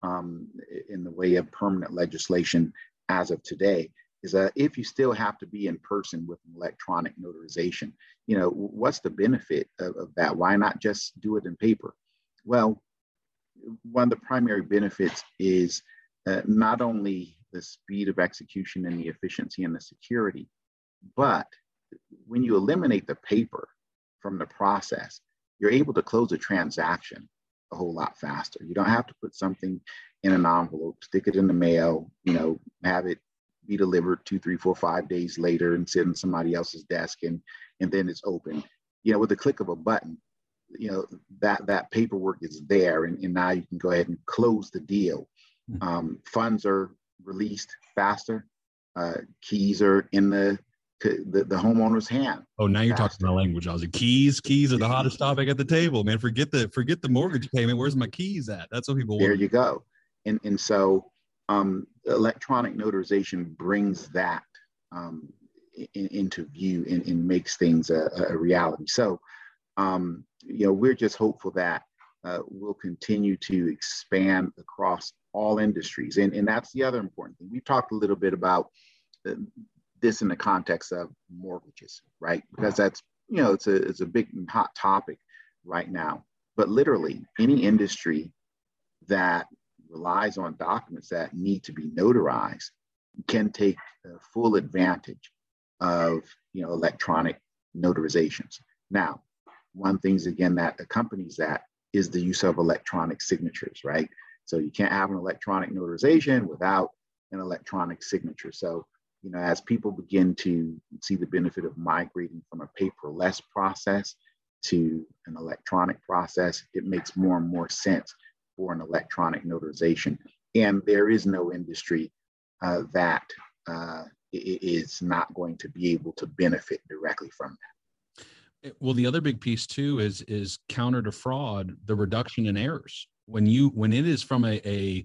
um, in the way of permanent legislation as of today, is that if you still have to be in person with an electronic notarization, you know, what's the benefit of, of that? Why not just do it in paper? Well, one of the primary benefits is uh, not only the speed of execution and the efficiency and the security, but when you eliminate the paper from the process, you're able to close a transaction a whole lot faster. You don't have to put something in an envelope, stick it in the mail, you know, have it be delivered two, three, four, five days later and sit on somebody else's desk and and then it's open. You know, with the click of a button, you know, that that paperwork is there and, and now you can go ahead and close the deal. Hmm. Um, funds are released faster. Uh, keys are in the the, the homeowner's hand. Oh, now you're talking my language. I was like, keys, keys are the hottest topic at the table, man. Forget the forget the mortgage payment. Where's my keys at? That's what people. Want. There want. you go. And and so um, electronic notarization brings that um, in, into view and, and, makes things a, a reality. So, um, you know, we're just hopeful that uh, we'll continue to expand across all industries. And, and that's the other important thing. We talked a little bit about uh, this in the context of mortgages, right? Because uh-huh. that's, you know, it's a, it's a big hot topic right now. But literally, any industry that relies on documents that need to be notarized can take full advantage of you know electronic notarizations. Now, one things again that accompanies that is the use of electronic signatures, right? So you can't have an electronic notarization without an electronic signature. So you know, as people begin to see the benefit of migrating from a paperless process to an electronic process, it makes more and more sense for an electronic notarization. And there is no industry uh, that uh, is not going to be able to benefit directly from that. Eh, well, the other big piece too is is counter to fraud, the reduction in errors. When you when it is from a, a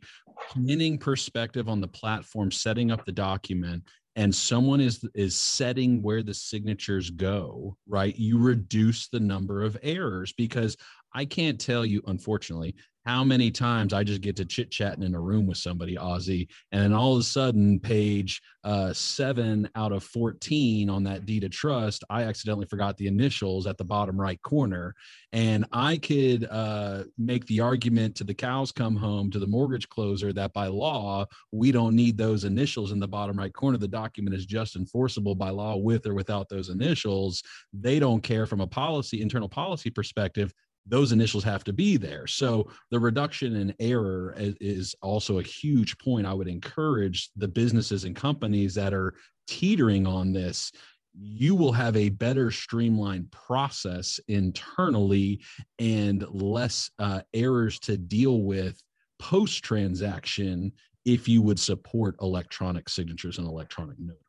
planning perspective on the platform, setting up the document, and someone is is setting where the signatures go, right? You reduce the number of errors because I can't tell you, unfortunately, how many times I just get to chit chatting in a room with somebody, Ozie, and then all of a sudden, page uh, seven out of 14 on that deed of trust, I accidentally forgot the initials at the bottom right corner. And I could uh, make the argument to the cows come home to the mortgage closer that by law, we don't need those initials in the bottom right corner. The document is just enforceable by law with or without those initials. They don't care from a policy, internal policy perspective those initials have to be there. So the reduction in error is also a huge point. I would encourage the businesses and companies that are teetering on this. You will have a better streamlined process internally and less uh, errors to deal with post transaction if you would support electronic signatures and electronic notes.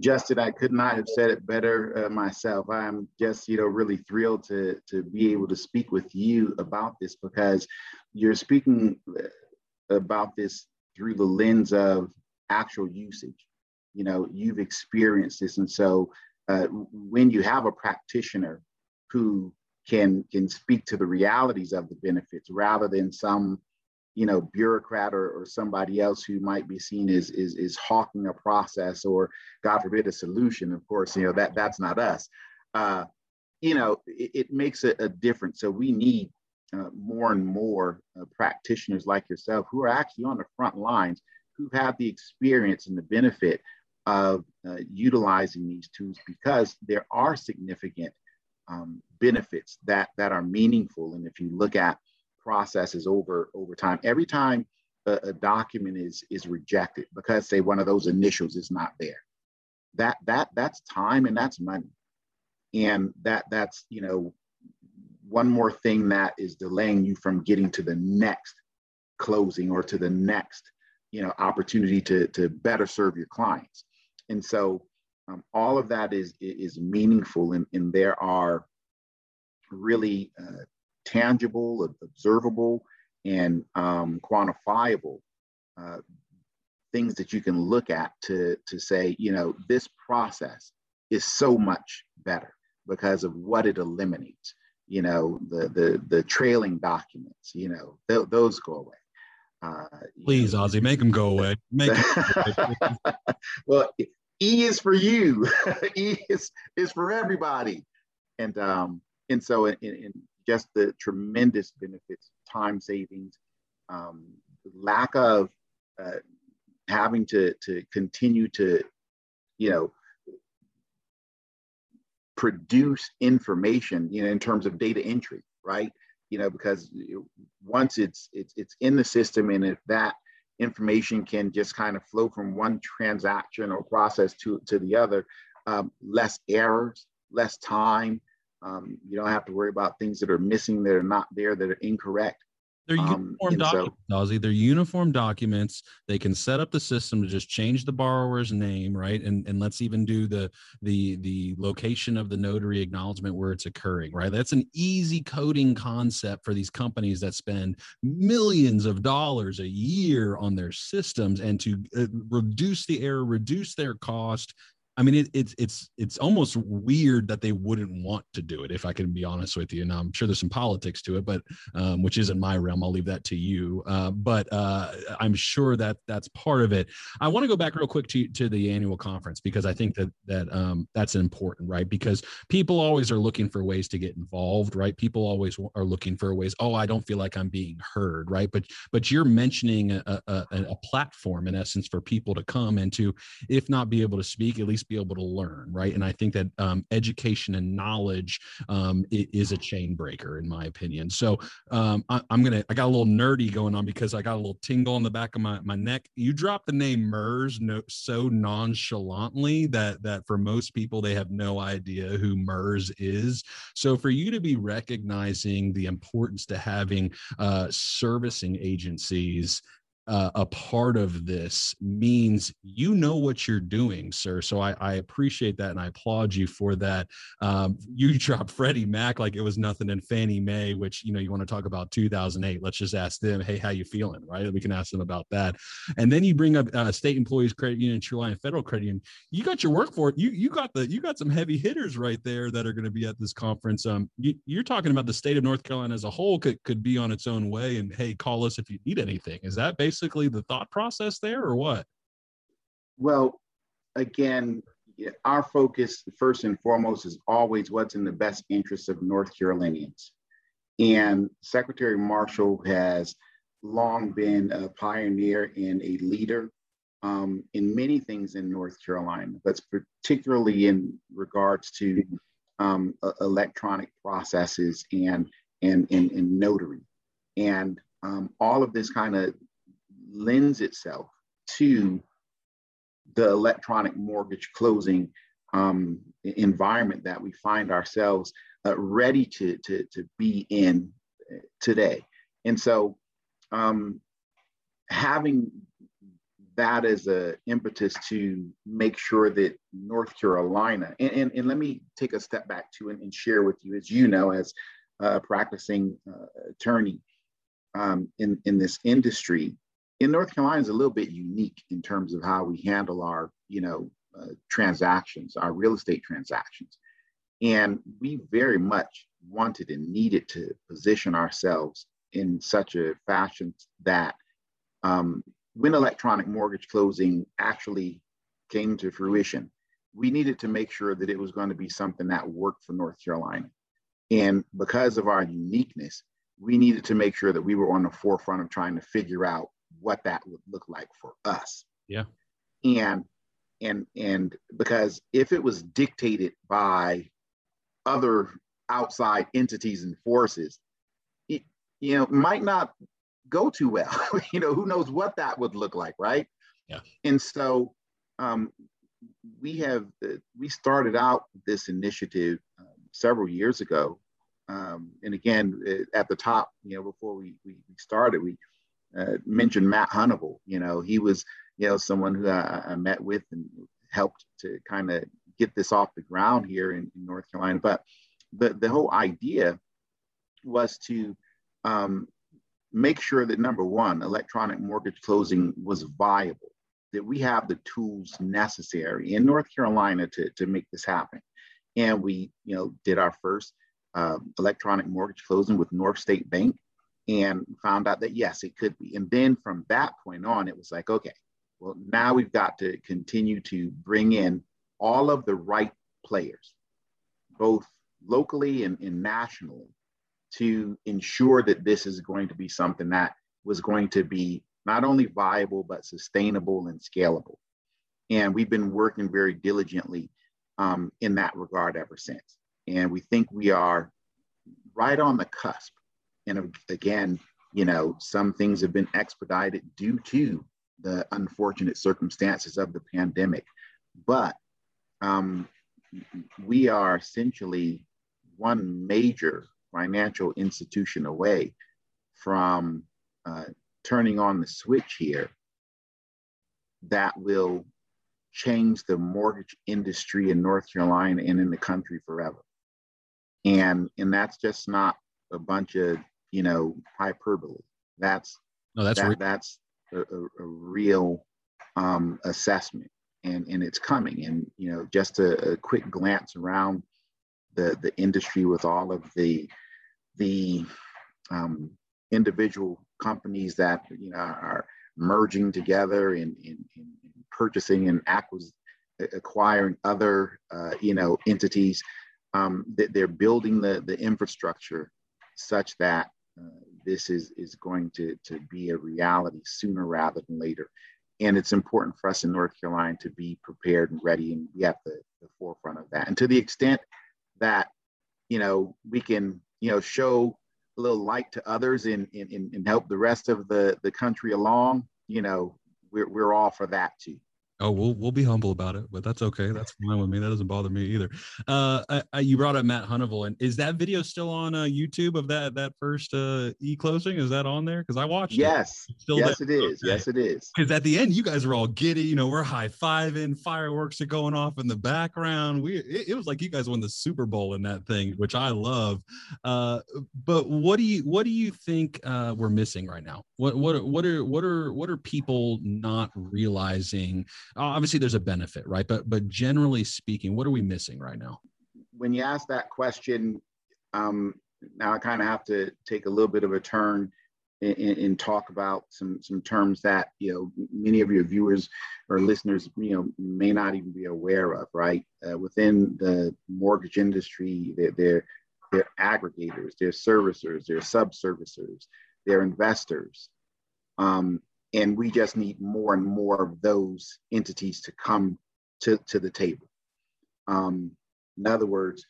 Justin, I could not have said it better uh, myself. I'm just, you know, really thrilled to to be able to speak with you about this because you're speaking uh, about this through the lens of actual usage. You know, you've experienced this, and so uh, when you have a practitioner who can can speak to the realities of the benefits rather than some you know bureaucrat or, or somebody else who might be seen as is is hawking a process or god forbid a solution of course you know that that's not us. Uh, you know it, it makes a, a, difference. So we need uh, more and more uh, practitioners like yourself who are actually on the front lines who've had the experience and the benefit of uh, utilizing these tools because there are significant um, benefits that that are meaningful. And if you look at processes over over time. Every time a, a, document is is rejected because say one of those initials is not there, that that that's time and that's money, and that that's you know one more thing that is delaying you from getting to the next closing or to the next you know opportunity to to better serve your clients. and so um, all of that is is meaningful, and, and there are really uh, tangible, observable, and um, quantifiable uh, things that you can look at to to say, you know, this process is so much better because of what it eliminates. You know, the the the trailing documents. You know, th- those go away. Uh, Please, know, Ozie, make them go away. Make well, E is for you. e is is for everybody, and um, and so in, in just the tremendous benefits, time savings, um, lack of uh, having to to continue to, you know, produce information, you know, in terms of data entry, right? You know, because once it's it's it's in the system, and if that information can just kind of flow from one transaction or process to to the other, um, less errors, less time. Um, you don't have to worry about things that are missing, that are not there, that are incorrect. They're um, uniform documents, so, Ozie. They're uniform documents. They can set up the system to just change the borrower's name, right? And and let's even do the the the location of the notary acknowledgement where it's occurring, right? That's an easy coding concept for these companies that spend millions of dollars a year on their systems and to uh, reduce the error, reduce their cost, I mean, it, it's it's it's almost weird that they wouldn't want to do it. If I can be honest with you, and I'm sure there's some politics to it, but um, which isn't my realm. I'll leave that to you. Uh, but uh, I'm sure that that's part of it. I want to go back real quick to to the annual conference because I think that that um, that's important, right? Because people always are looking for ways to get involved, right? People always are looking for ways. Oh, I don't feel like I'm being heard, right? But but you're mentioning a, a, a platform in essence for people to come and to, if not be able to speak, at least least be able to learn, right? And I think that um, education and knowledge um, is a chain breaker, in my opinion. So um, I, am gonna, I got a little nerdy going on because I got a little tingle on the back of my, my neck. You dropped the name MERS no, so nonchalantly that that for most people they have no idea who MERS is. So for you to be recognizing the importance to having uh, servicing agencies uh, a part of this means you know what you're doing, sir. So I, I appreciate that and I applaud you for that. Um, you dropped Freddie Mac like it was nothing in Fannie Mae, which you know you want to talk about 2008. Let's just ask them, hey, how you feeling? Right? We can ask them about that. And then you bring up uh, State Employees Credit Union, Truliant Federal Credit Union. You got your work for it. You you got the you got some heavy hitters right there that are going to be at this conference. Um, you, you're talking about the state of North Carolina as a whole could could be on its own way. And hey, call us if you need anything. Is that basically basically the thought process there or what? Well, again, our focus first and foremost is always what's in the best interest of North Carolinians. And Secretary Marshall has long been a pioneer and a leader um, in many things in North Carolina, but particularly in regards to um, electronic processes and, and, and, and notary. And um, all of this kind of lends itself to the electronic mortgage closing um, environment that we find ourselves uh, ready to, to, to be in today. And so um, having that as an impetus to make sure that North Carolina, and, and, and let me take a step back to and, and, share with you, as you know, as a practicing uh, attorney um, in, in this industry, in North Carolina is a little bit unique in terms of how we handle our, you know, uh, transactions, our real estate transactions. And we very much wanted and needed to position ourselves in such a fashion that um, when electronic mortgage closing actually came to fruition, we needed to make sure that it was going to be something that worked for North Carolina. And because of our uniqueness, we needed to make sure that we were on the forefront of trying to figure out what that would look like for us. Yeah. And and and because if it was dictated by other outside entities and forces, it, you know, might not go too well. you know, who knows what that would look like, right? Yeah. And so um, we have uh, we started out this initiative um, several years ago, um, and again uh, at the top, you know, before we we started, we uh, mentioned Matt Hunnable. You know, he was, you know, someone who I, I, met with and helped to kind of get this off the ground here in, in, North Carolina. But the, the whole idea was to um, make sure that number one, electronic mortgage closing was viable, that we have the tools necessary in North Carolina to, to make this happen. And we, you know, did our first uh, electronic mortgage closing with North State Bank and found out that yes, it could be. And then from that point on, it was like, okay, well, now we've got to continue to bring in all of the right players, both locally and, and nationally, to ensure that this is going to be something that was going to be not only viable, but sustainable and scalable. And we've been working very diligently um, in that regard ever since. And we think we are right on the cusp. And again, you know, some things have been expedited due to the unfortunate circumstances of the pandemic. But um, we are essentially one major financial institution away from uh, turning on the switch here that will change the mortgage industry in North Carolina and in the country forever. And and that's just not a bunch of you know hyperbole. That's no, that's that, re- that's a, a, a real um, assessment, and and it's coming. And you know, just a, a quick glance around the the industry with all of the the um, individual companies that you know are merging together and, in purchasing and acquis- acquiring other uh, you know entities um, that they're building the the infrastructure such that Uh, this is is going to to be a reality sooner rather than later and it's important for us in north carolina to be prepared and ready and be at the, the forefront of that and to the extent that you know we can you know show a little light to others and, and, and help the rest of the, the country along, you know, we're, we're all for that too. Oh, we'll we'll be humble about it, but that's okay. That's fine with me. That doesn't bother me either. Uh, I, I, you brought up Matt Hunneville, and is that video still on uh, YouTube of that that first uh, e closing? Is that on there? Because I watched. Yes, it. still yes, there? it is. Okay. Yes, it is. Because at the end, you guys are all giddy. You know, we're high fiving, fireworks are going off in the background. We it, it, was like you guys won the Super Bowl in that thing, which I love. Uh, but what do you what do you think uh, we're missing right now? What what what are what are what are people not realizing? Obviously there's a benefit, right? But but generally speaking, what are we missing right now? When you ask that question, um, now I kind of have to take a little bit of a turn and, and, talk about some some terms that you know many of your viewers or listeners you know may not even be aware of. Right uh, within the mortgage industry, they're, they're they're aggregators, they're servicers, they're sub-servicers, they're investors. Um, and we just need more and more of those entities to come to, to the table. Um, in other words,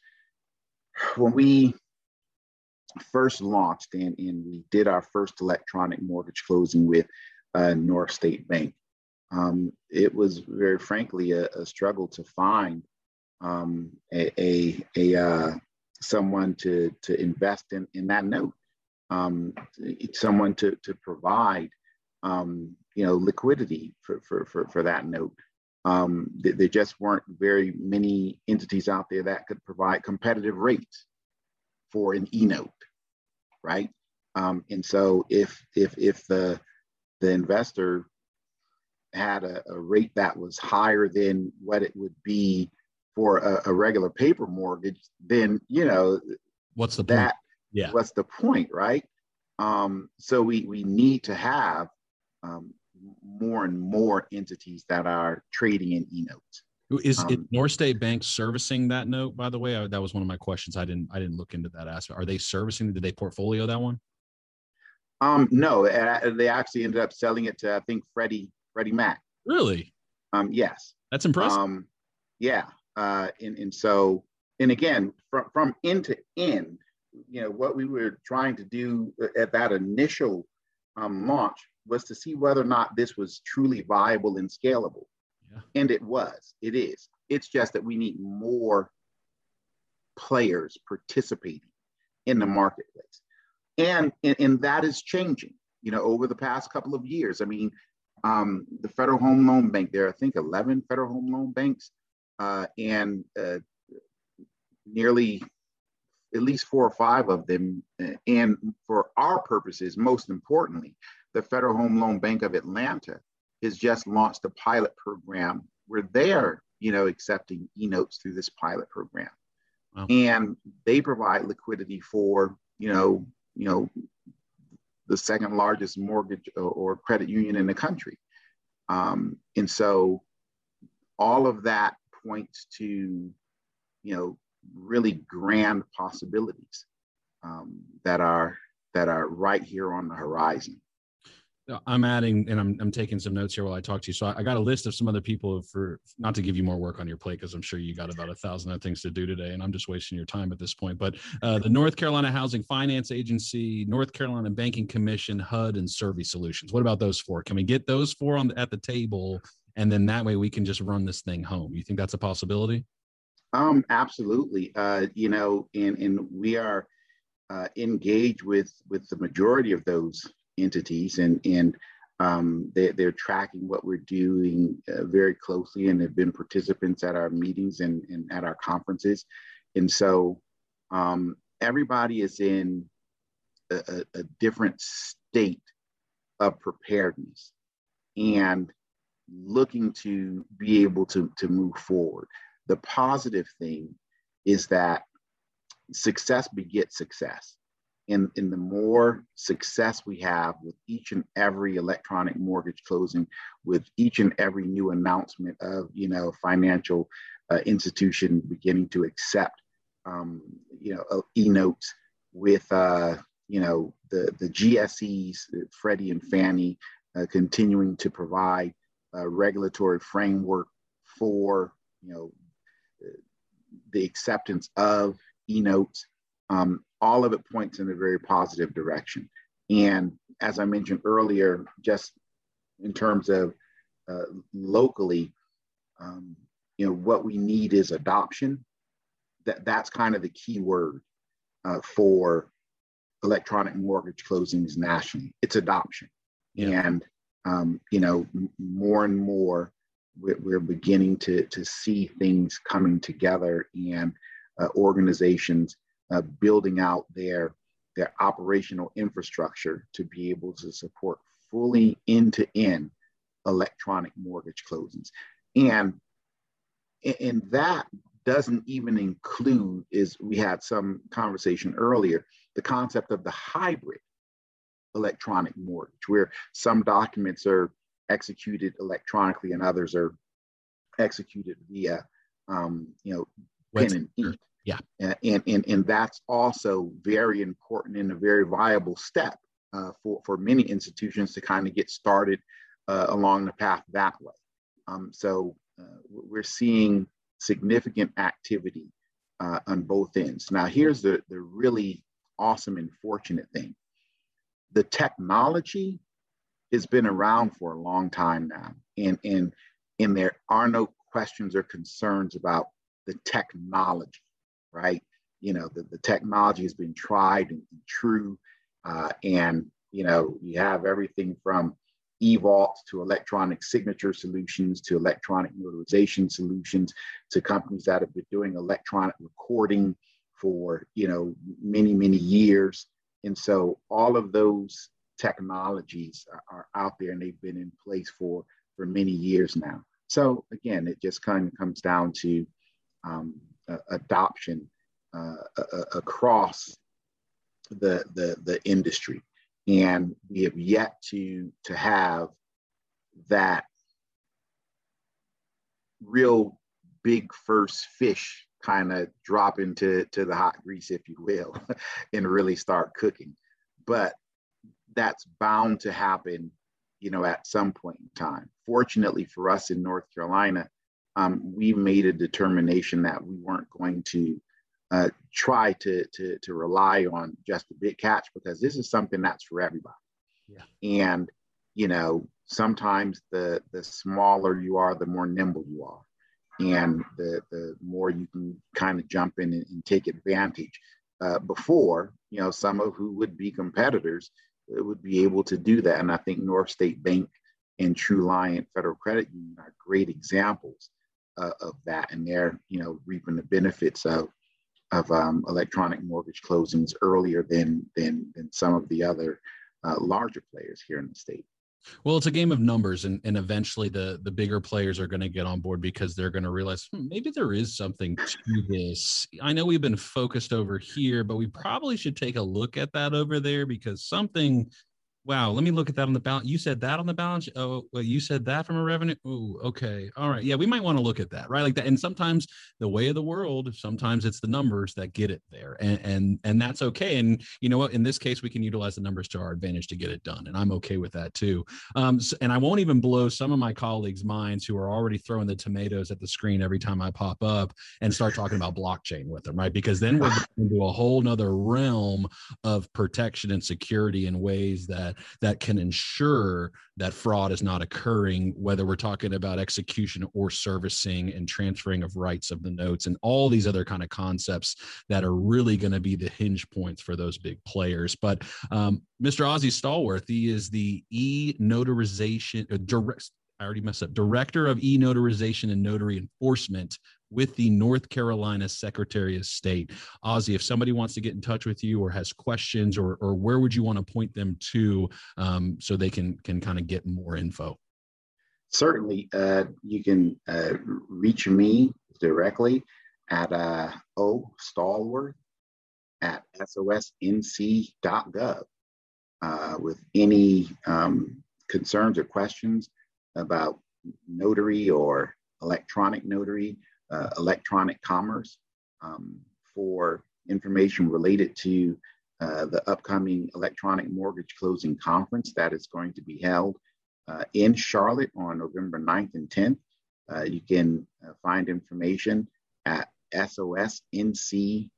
when we first launched and, and we did our first electronic mortgage closing with uh, North State Bank, um, it was very frankly a, a struggle to find um, a, a, a uh, someone to, to invest in, in that note, um, someone to, to provide um, you know, liquidity for, for, for, for that note. Um, th- there just weren't very many entities out there that could provide competitive rates for an e-note, right? Um, and so if if if the the investor had a, a, rate that was higher than what it would be for a, a regular paper mortgage, then you know what's the that point? Yeah, what's the point, right? Um, so we we need to have um, more and more entities that are trading in e-notes. Is um, it North State Bank servicing that note? By the way, I, that was one of my questions. I didn't I didn't look into that aspect. Are they servicing? Did they portfolio that one? Um, no, they actually ended up selling it to I think Freddie Freddie Mac. Really? Um, yes. That's impressive. Um, yeah, uh, and and so and again from from end to end, you know what we were trying to do at that initial um, launch was to see whether or not this was truly viable and scalable. Yeah. And it was, it is. It's just that we need more players participating in the marketplace. And, and, and that is changing, you know, over the past couple of years. I mean, um, the Federal Home Loan Bank. There are, I think, 11 Federal Home Loan Banks, uh, and uh, nearly at least four or five of them. Uh, and for our purposes, most importantly, the Federal Home Loan Bank of Atlanta has just launched a pilot program where they're, you know, accepting e-notes through this pilot program. Wow. And they provide liquidity for, you know, you know, the second largest mortgage or credit union in the country. Um, and so all of that points to, you know, really grand possibilities um, that are that are right here on the horizon. I'm adding, and I'm, I'm taking some notes here while I talk to you. So I, I got a list of some other people for not to give you more work on your plate because I'm sure you got about a thousand other things to do today, and I'm just wasting your time at this point. But uh, the North Carolina Housing Finance Agency, North Carolina Banking Commission, HUD, and Survey Solutions. What about those four? Can we get those four on the, at the table, and then that way we can just run this thing home? You think that's a possibility? Um, absolutely. Uh, you know, and and we are uh, engaged with with the majority of those entities, and and um, they, they're tracking what we're doing uh, very closely, and have been participants at our meetings and, and at our conferences, and so um, everybody is in a, a different state of preparedness and looking to be able to, to move forward the positive thing is that success begets success. And the more success we have with each and every electronic mortgage closing, with each and every new announcement of, you know, financial uh, institution beginning to accept, um, you know, uh, e-notes with, uh, you know, the, the GSEs, Freddie and Fannie, uh, continuing to provide a regulatory framework for, you know, the acceptance of e-notes, um, all of it points in a very positive direction. And as I mentioned earlier, just in terms of uh, locally, um, you know, what we need is adoption. That that's kind of the key word uh, for electronic mortgage closings nationally. It's adoption, yeah. and um, you know, more and more we're, we're beginning to, to see things coming together and uh, organizations uh, building out their, their operational infrastructure to be able to support fully end-to-end electronic mortgage closings. And, and that doesn't even include, is we had some conversation earlier, the concept of the hybrid electronic mortgage, where some documents are executed electronically and others are executed via, um, you know, pen and ink. Yeah. And, and, and that's also very important and a very viable step uh, for, for many institutions to kind of get started uh, along the path that way. Um, so uh, we're seeing significant activity uh, on both ends. Now, here's the, the really awesome and fortunate thing. The technology has been around for a long time now. And, and, and there are no questions or concerns about the technology, right? You know, the, the technology has been tried and, and true. Uh, and, you know, you have everything from eVault to electronic signature solutions to electronic notarization solutions to companies that have been doing electronic recording for, you know, many, many years. And so all of those technologies are, are out there and they've been in place for, for many years now. So again, it just kind of comes down to um, adoption uh, uh, across the, the, the industry. And we have yet to, to have that real big first fish kind of drop into to the hot grease, if you will, and really start cooking. But that's bound to happen, you know, at some point in time. Fortunately for us in North Carolina, um, we made a determination that we weren't going to uh, try to, to, to rely on just the big catch because this is something that's for everybody. Yeah. And, you know, sometimes the, the smaller you are, the more nimble you are. And the, the more you can kind of jump in and, and take advantage. Uh, before, you know, some of who would be competitors would be able to do that. And I think North State Bank and True Truliant Federal Credit Union are great examples uh, of that, and they're you know reaping the benefits of of um, electronic mortgage closings earlier than than than some of the other uh, larger players here in the state. Well, it's a game of numbers, and, and eventually the the bigger players are going to get on board because they're going to realize hmm, maybe there is something to this. I know we've been focused over here, but we probably should take a look at that over there because something wow, let me look at that on the balance. You said that on the balance. Oh, well, you said that from a revenue. Oh, okay. All right. Yeah, we might want to look at that, right? Like that. And sometimes the way of the world, sometimes it's the numbers that get it there. And and and that's okay. And you know what? In this case, we can utilize the numbers to our advantage to get it done. And I'm okay with that too. Um, so, and I won't even blow some of my colleagues' minds who are already throwing the tomatoes at the screen every time I pop up and start talking about blockchain with them, right? Because then we're into a whole nother realm of protection and security in ways that that that can ensure that fraud is not occurring whether we're talking about execution or servicing and transferring of rights of the notes and all these other kind of concepts that are really going to be the hinge points for those big players but um, mr Ozie Stallworth he is the e-notarization uh, direct I already messed up. Director of e notarization and notary enforcement with the North Carolina Secretary of State. Ozie, if somebody wants to get in touch with you or has questions, or, or where would you want to point them to um, so they can can kind of get more info? Certainly, uh, you can uh, reach me directly at uh, o stallworth at sosnc.gov uh, with any um, concerns or questions about notary or electronic notary uh, electronic commerce um, for information related to uh, the upcoming electronic mortgage closing conference that is going to be held uh, in Charlotte on November 9th and 10th. Uh, you can uh, find information at sosnc.gov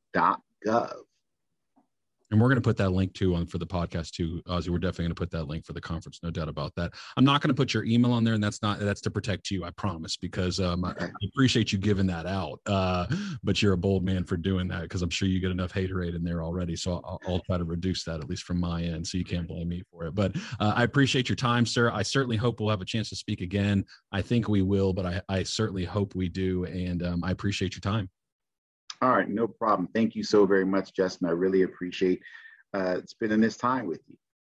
and we're going to put that link too on for the podcast too Ozie we're definitely going to put that link for the conference no doubt about that. I'm not going to put your email on there and that's not that's to protect you i promise because um, I, I, appreciate you giving that out uh, but you're a bold man for doing that because i'm sure you get enough haterade in there already. So I'll, I'll, try to reduce that at least from my end so you can't blame me for it. But uh, i appreciate your time sir. I certainly hope we'll have a chance to speak again. I think we will but i, I certainly hope we do and um, i appreciate your time all right, no problem. Thank you so very much, Justin. I really appreciate uh, spending this time with you.